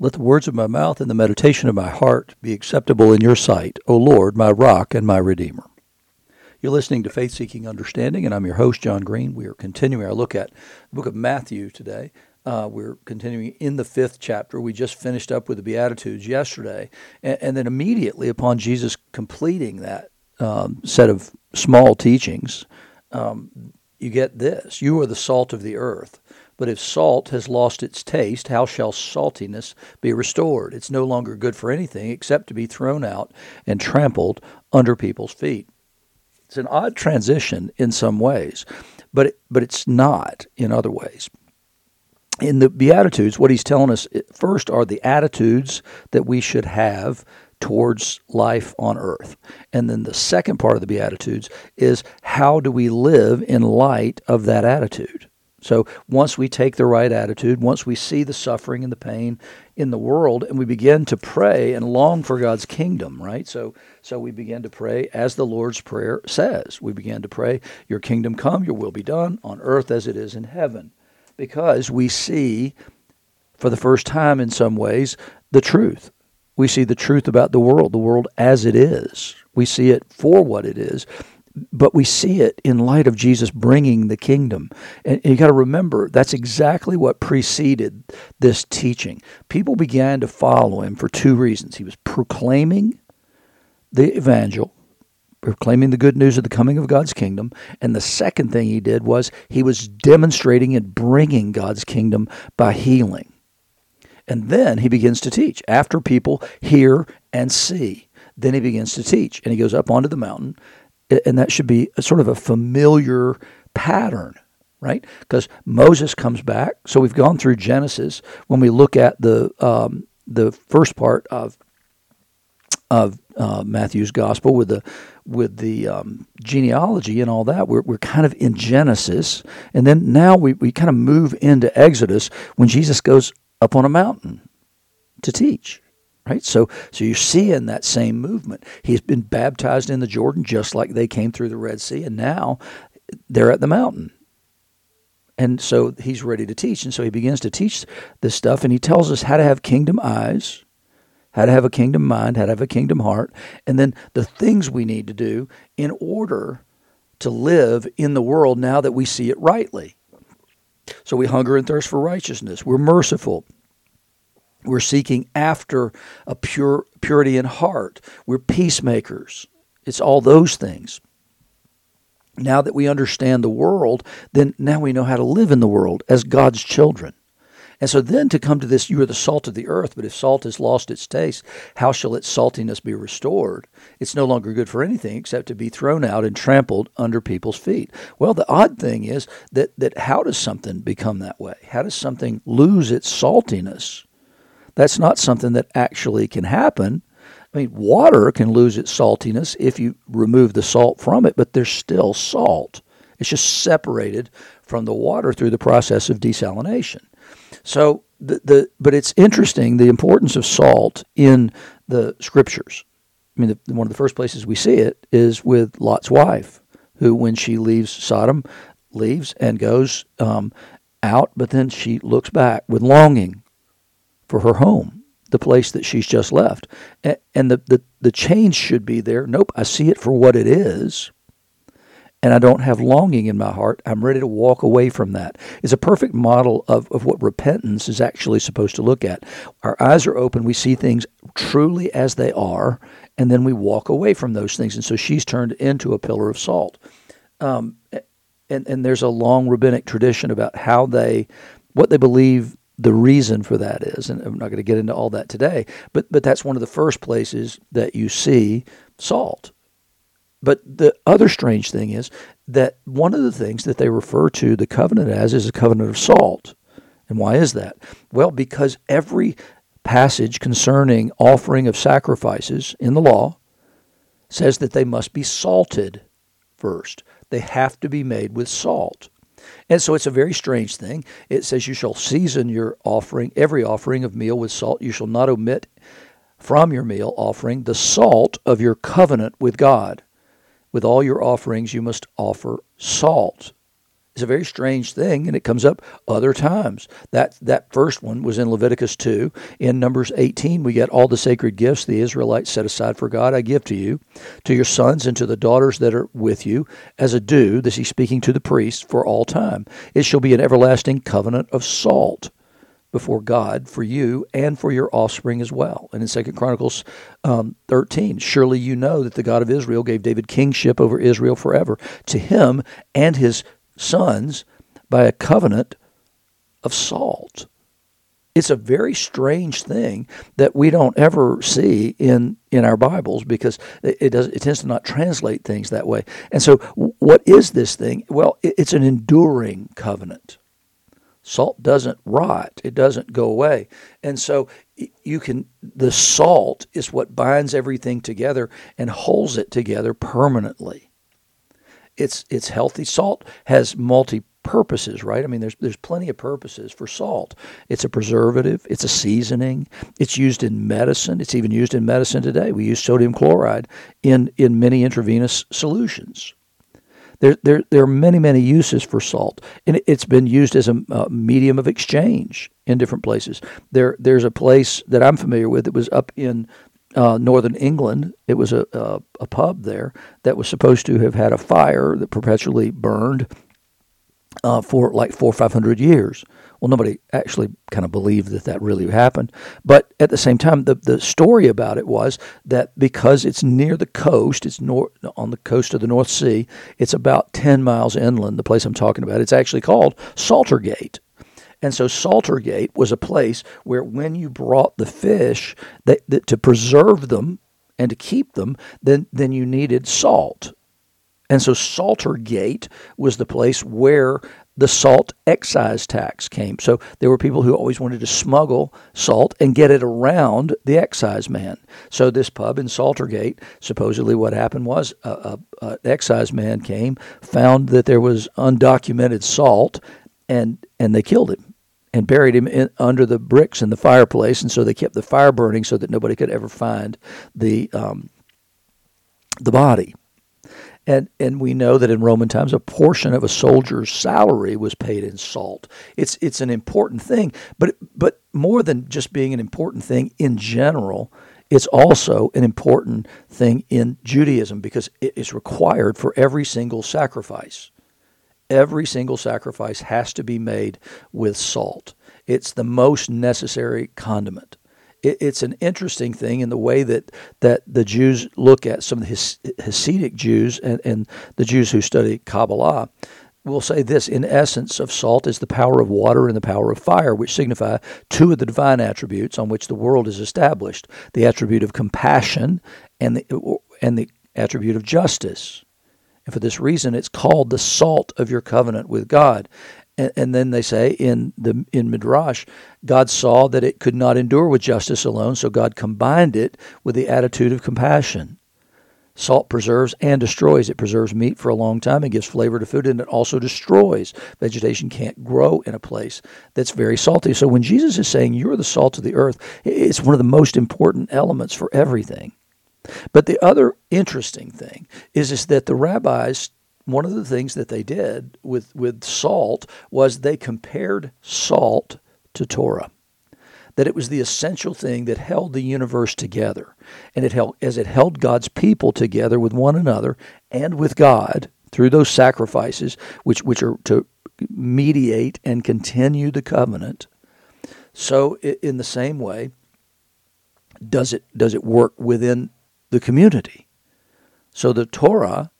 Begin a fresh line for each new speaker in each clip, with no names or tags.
Let the words of my mouth and the meditation of my heart be acceptable in your sight, O Lord, my rock and my redeemer. You're listening to Faith Seeking Understanding, and I'm your host, John Green. We are continuing our look at the book of Matthew today. Uh, we're continuing in the fifth chapter. We just finished up with the Beatitudes yesterday. And, and then immediately upon Jesus completing that um, set of small teachings, um, you get this You are the salt of the earth. But if salt has lost its taste, how shall saltiness be restored? It's no longer good for anything except to be thrown out and trampled under people's feet. It's an odd transition in some ways, but it, but it's not in other ways. In the Beatitudes, what he's telling us first are the attitudes that we should have towards life on earth. And then the second part of the Beatitudes is how do we live in light of that attitude? So once we take the right attitude, once we see the suffering and the pain in the world, and we begin to pray and long for God's kingdom, right? So so we begin to pray as the Lord's Prayer says. We begin to pray, Your kingdom come, your will be done on earth as it is in heaven. Because we see for the first time in some ways the truth. We see the truth about the world, the world as it is. We see it for what it is but we see it in light of Jesus bringing the kingdom. And you got to remember, that's exactly what preceded this teaching. People began to follow him for two reasons. He was proclaiming the evangel, proclaiming the good news of the coming of God's kingdom. And the second thing he did was he was demonstrating and bringing God's kingdom by healing. And then he begins to teach after people hear and see. Then he begins to teach. And he goes up onto the mountain and that should be a sort of a familiar pattern right? Because moses comes back. So we've gone through genesis. When we look at the um, the first part of of uh, matthew's gospel with the with the um, genealogy and all that we're, we're kind of in genesis. And then now we, we kind of move into exodus when jesus goes up on a mountain to teach right? So, so you're seeing that same movement. He's been baptized in the Jordan just like they came through the Red Sea, and now they're at the mountain. And so he's ready to teach. And so he begins to teach this stuff, and he tells us how to have kingdom eyes, how to have a kingdom mind, how to have a kingdom heart, and then the things we need to do in order to live in the world now that we see it rightly. So we hunger and thirst for righteousness. We're merciful. We're seeking after a pure purity in heart. We're peacemakers. It's all those things. Now that we understand the world, then now we know how to live in the world as God's children. And so then to come to this, you are the salt of the earth, but if salt has lost its taste, how shall its saltiness be restored? It's no longer good for anything except to be thrown out and trampled under people's feet. Well, the odd thing is that, that how does something become that way? How does something lose its saltiness? That's not something that actually can happen. I mean, water can lose its saltiness if you remove the salt from it, but there's still salt. It's just separated from the water through the process of desalination. So, the, the but it's interesting the importance of salt in the scriptures. I mean, the, one of the first places we see it is with Lot's wife, who, when she leaves Sodom, leaves and goes um, out, but then she looks back with longing for her home, the place that she's just left. And the, the, the change should be there. Nope, I see it for what it is. And I don't have longing in my heart. I'm ready to walk away from that. It's a perfect model of, of what repentance is actually supposed to look at. Our eyes are open. We see things truly as they are, and then we walk away from those things. And so she's turned into a pillar of salt. Um, and, and there's a long rabbinic tradition about how they, what they believe the reason for that is, and I'm not going to get into all that today, but but that's one of the first places that you see salt. But the other strange thing is that one of the things that they refer to the covenant as is a covenant of salt. And why is that? Well, because every passage concerning offering of sacrifices in the law says that they must be salted first. They have to be made with salt. And so it's a very strange thing. It says, You shall season your offering, every offering of meal with salt. You shall not omit from your meal offering the salt of your covenant with God. With all your offerings, you must offer salt. It's a very strange thing, and it comes up other times. That that first one was in Leviticus 2. In Numbers 18, we get all the sacred gifts the Israelites set aside for God I give to you, to your sons and to the daughters that are with you, as a due, this he's speaking to the priests, for all time. It shall be an everlasting covenant of salt before God for you and for your offspring as well. And in Second Chronicles um, 13, surely you know that the God of Israel gave David kingship over Israel forever to him and his sons by a covenant of salt. It's a very strange thing that we don't ever see in, in our Bibles because it, does it tends to not translate things that way. And so, what is this thing? Well, it's an enduring covenant. Salt doesn't rot, it doesn't go away. And so you can the salt is what binds everything together and holds it together permanently. It's it's healthy salt has multi purposes, right? I mean there's there's plenty of purposes for salt. It's a preservative, it's a seasoning, it's used in medicine, it's even used in medicine today. We use sodium chloride in in many intravenous solutions. There, there, there are many, many uses for salt, and it's been used as a, a medium of exchange in different places. There, there's a place that I'm familiar with. It was up in uh, northern England. It was a, a, a pub there that was supposed to have had a fire that perpetually burned uh, for like four or five hundred years. Well, nobody actually kind of believed that that really happened. But at the same time, the, the story about it was that because it's near the coast, it's nor- on the coast of the North Sea, it's about 10 miles inland, the place I'm talking about. It's actually called Saltergate. And so Saltergate was a place where when you brought the fish, that, that to preserve them and to keep them, then, then you needed salt. And so Saltergate was the place where the salt excise tax came. So there were people who always wanted to smuggle salt and get it around the excise man. So this pub in Saltergate, supposedly what happened was a, a, a excise man came, found that there was undocumented salt, and and they killed him and buried him in, under the bricks in the fireplace. And so they kept the fire burning so that nobody could ever find the um, the body. And, and we know that in Roman times, a portion of a soldier's salary was paid in salt. It's, it's an important thing, but, but more than just being an important thing in general, it's also an important thing in Judaism because it is required for every single sacrifice. Every single sacrifice has to be made with salt. It's the most necessary condiment it, it's an interesting thing in the way that, that the Jews look at some of the Hasidic Jews and, and the Jews who study Kabbalah will say this in essence of salt is the power of water and the power of fire which signify two of the divine attributes on which the world is established the attribute of compassion and the and the attribute of justice and for this reason it's called the salt of your covenant with God and, and then they say in the in Midrash, God saw that it could not endure with justice alone, so God combined it with the attitude of compassion. Salt preserves and destroys. It preserves meat for a long time and gives flavor to food, and it also destroys. Vegetation can't grow in a place that's very salty. So when Jesus is saying, You're the salt of the earth, it's one of the most important elements for everything. But the other interesting thing is, is that the rabbis one of the things that they did with, with salt was they compared salt to Torah. That it was the essential thing that held the universe together. And it held as it held God's people together with one another and with God through those sacrifices, which, which are to mediate and continue the covenant. So in the same way, does it does it work within the community? So the Torah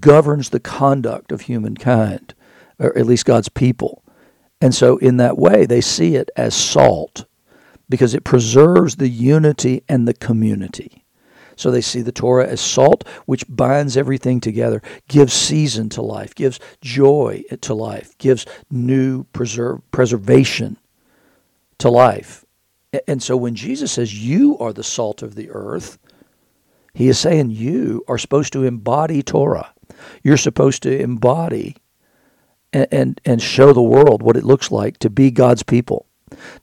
governs the conduct of humankind, or at least God's people. And so, in that way, they see it as salt because it preserves the unity and the community. So they see the Torah as salt, which binds everything together, gives season to life, gives joy to life, gives new preserve, preservation to life. And so when Jesus says, You are the salt of the earth, he is saying you are supposed to embody Torah. You're supposed to embody and, and, and show the world what it looks like to be God's people.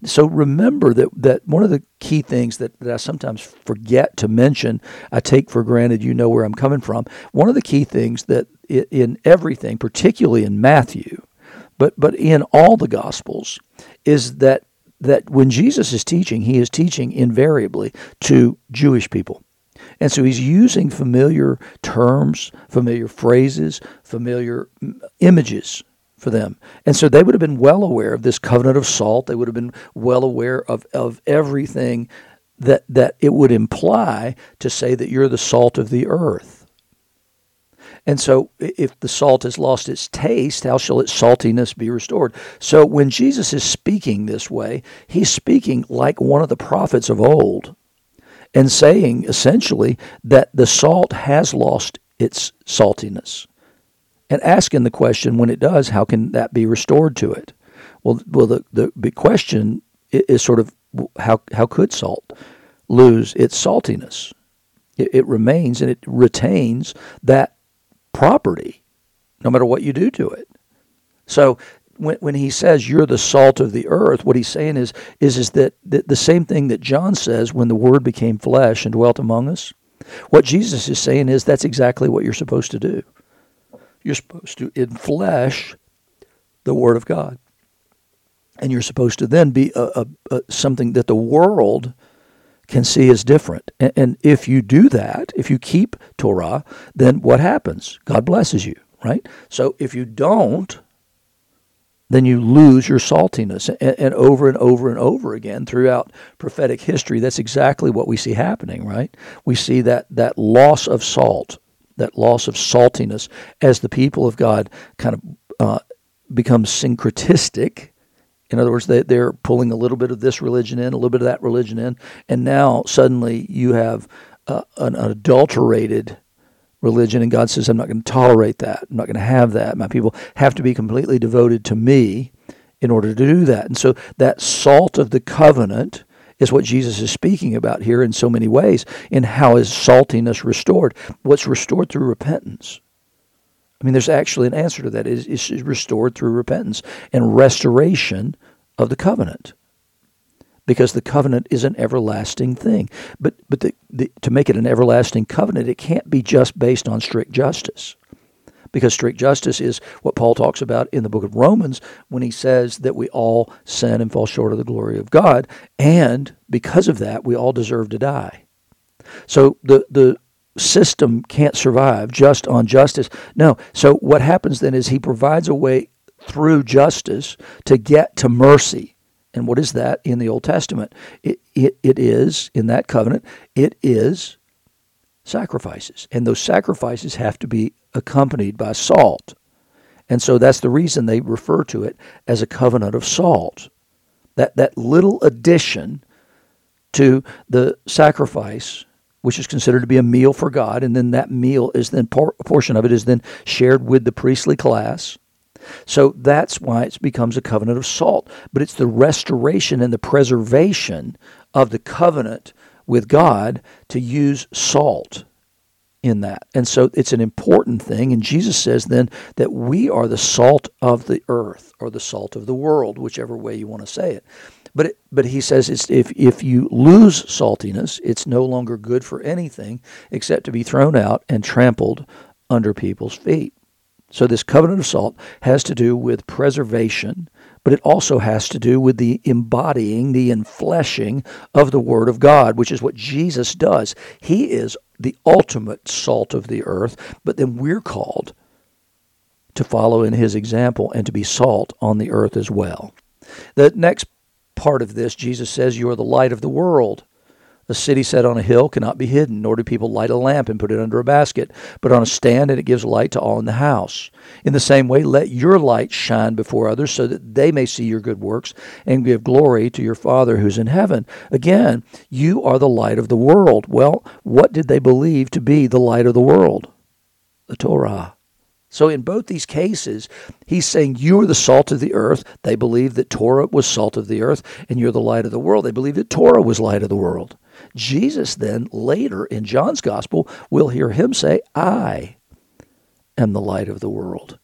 So remember that, that one of the key things that, that I sometimes forget to mention, I take for granted you know where I'm coming from. One of the key things that in everything, particularly in Matthew, but but in all the gospels is that that when Jesus is teaching, he is teaching invariably to Jewish people. And so he's using familiar terms, familiar phrases, familiar images for them. And so they would have been well aware of this covenant of salt. They would have been well aware of, of everything that, that it would imply to say that you're the salt of the earth. And so, if the salt has lost its taste, how shall its saltiness be restored? So, when Jesus is speaking this way, he's speaking like one of the prophets of old and saying essentially that the salt has lost its saltiness and asking the question when it does, how can that be restored to it? Well, well, the, the big question is sort of how, how could salt lose its saltiness? It, it remains and it retains that property, no matter what you do to it. So when, when he says you're the salt of the earth, what he's saying is is is that the, the same thing that John says when the Word became flesh and dwelt among us. What Jesus is saying is that's exactly what you're supposed to do. You're supposed to in flesh the Word of God, and you're supposed to then be a, a, a something that the world can see as different. And, and if you do that, if you keep Torah, then what happens? God blesses you, right? So if you don't, then you lose your saltiness. And, and, over and over and over again throughout prophetic history, that's exactly what we see happening, right? We see that, that loss of salt, that loss of saltiness as the people of God kind of uh, become syncretistic in other words, they, they're pulling a little bit of this religion in, a little bit of that religion in, and now suddenly you have uh, an, an adulterated religion, and God says, I'm not going to tolerate that. I'm not going to have that. My people have to be completely devoted to me in order to do that. And so that salt of the covenant is what Jesus is speaking about here in so many ways in how is saltiness restored? What's restored through repentance. I mean, there's actually an answer to that. It is restored through repentance and restoration of the covenant. Because the covenant is an everlasting thing. But, but the, the, to make it an everlasting covenant, it can't be just based on strict justice. Because strict justice is what Paul talks about in the book of Romans when he says that we all sin and fall short of the glory of God. And because of that, we all deserve to die. So the, the system can't survive just on justice. No. So what happens then is he provides a way through justice to get to mercy. And what is that in the Old Testament? It, it, it is, in that covenant, it is sacrifices. And those sacrifices have to be accompanied by salt. And so that's the reason they refer to it as a covenant of salt. That, that little addition to the sacrifice which is considered to be a meal for God, and then that meal is then a portion of it is then shared with the priestly class. So that's why it becomes a covenant of salt. But it's the restoration and the preservation of the covenant with God to use salt in that. And so it's an important thing. And Jesus says then that we are the salt of the earth or the salt of the world, whichever way you want to say it. But it, but he says it's, if if you lose saltiness, it's no longer good for anything except to be thrown out and trampled under people's feet. So this covenant of salt has to do with preservation, but it also has to do with the embodying, the enfleshing of the Word of God, which is what Jesus does. He is the ultimate salt of the earth, but then we're called to follow in his example and to be salt on the earth as well. The next part of this, Jesus says, You are the light of the world. A city set on a hill cannot be hidden, nor do people light a lamp and put it under a basket, but on a stand, and it gives light to all in the house. In the same way, let your light shine before others, so that they may see your good works and give glory to your Father who's in heaven. Again, you are the light of the world. Well, what did they believe to be the light of the world? The Torah. So in both these cases, he's saying you are the salt of the earth. They believe that Torah was salt of the earth, and you're the light of the world. They believe that Torah was light of the world. Jesus then later in John's gospel, we'll hear him say, I am the light of the world.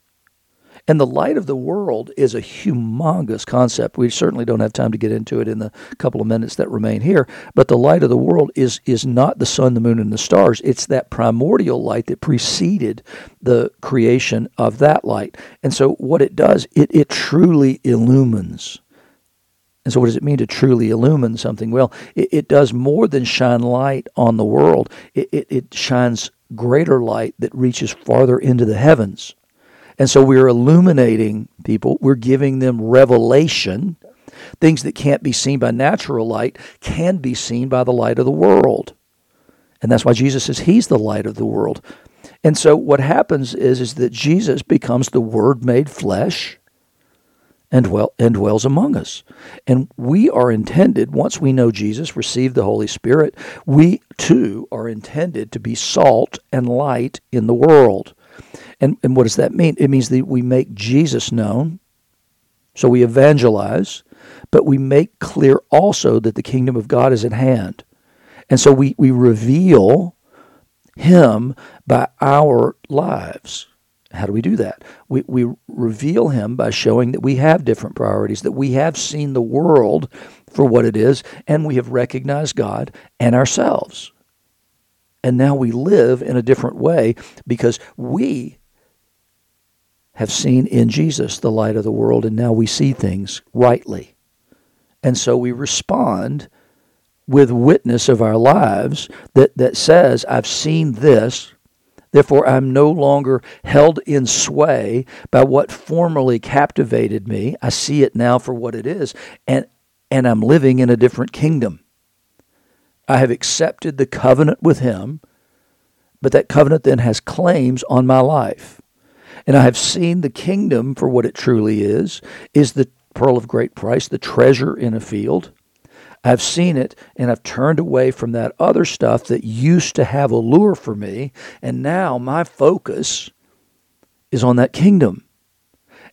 And the light of the world is a humongous concept. We certainly don't have time to get into it in the couple of minutes that remain here. But the light of the world is is not the sun, the moon, and the stars. It's that primordial light that preceded the creation of that light. And so what it does, it, it truly illumines. And so, what does it mean to truly illumine something? Well, it, it does more than shine light on the world, it, it, it shines greater light that reaches farther into the heavens. And so we're illuminating people, we're giving them revelation. Things that can't be seen by natural light can be seen by the light of the world. And that's why Jesus says he's the light of the world. And so what happens is, is that Jesus becomes the Word made flesh and, dwell, and dwells among us. And we are intended, once we know Jesus, receive the Holy Spirit, we too are intended to be salt and light in the world. And, and what does that mean? It means that we make Jesus known. So we evangelize, but we make clear also that the kingdom of God is at hand. And so we, we reveal him by our lives. How do we do that? We, we reveal him by showing that we have different priorities, that we have seen the world for what it is, and we have recognized God and ourselves. And now we live in a different way because we have seen in Jesus the light of the world, and now we see things rightly. And so we respond with witness of our lives that, that says, I've seen this, therefore I'm no longer held in sway by what formerly captivated me. I see it now for what it is, and, and I'm living in a different kingdom. I have accepted the covenant with Him, but that covenant then has claims on my life and I have seen the kingdom for what it truly is, is the pearl of great price, the treasure in a field. I've seen it and I've turned away from that other stuff that used to have a lure for me, and now my focus is on that kingdom.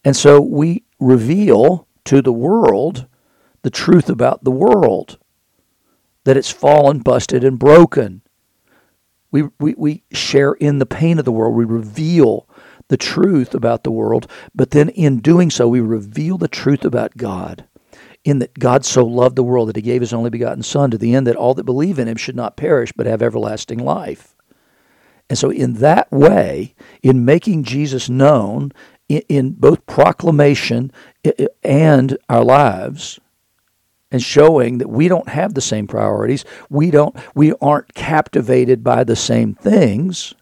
And so we reveal to the world the truth about the world that it's fallen, busted, and broken. We, we, we share in the pain of the world. We reveal the truth about the world, but then in doing so, we reveal the truth about God. In that God so loved the world that he gave his only begotten Son to the end that all that believe in him should not perish but have everlasting life. And so, in that way, in making Jesus known in, in both proclamation and our lives, and showing that we don't have the same priorities, we don't, we aren't captivated by the same things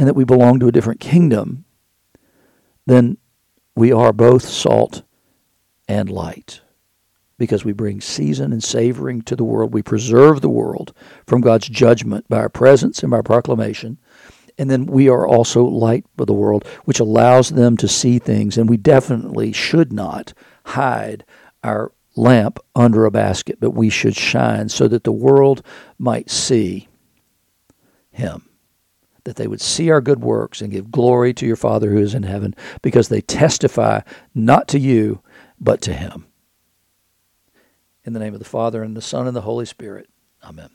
and that we belong to a different kingdom, then we are both salt and light. Because we bring season and savoring to the world. We preserve the world from God's judgment by our presence and by our proclamation. And then we are also light for the world, which allows them to see things. And we definitely should not hide our lamp under a basket, but we should shine so that the world might see Him that they would see our good works and give glory to your Father who is in heaven, because they testify not to you, but to him. In the name of the Father, and the Son, and the Holy Spirit. Amen.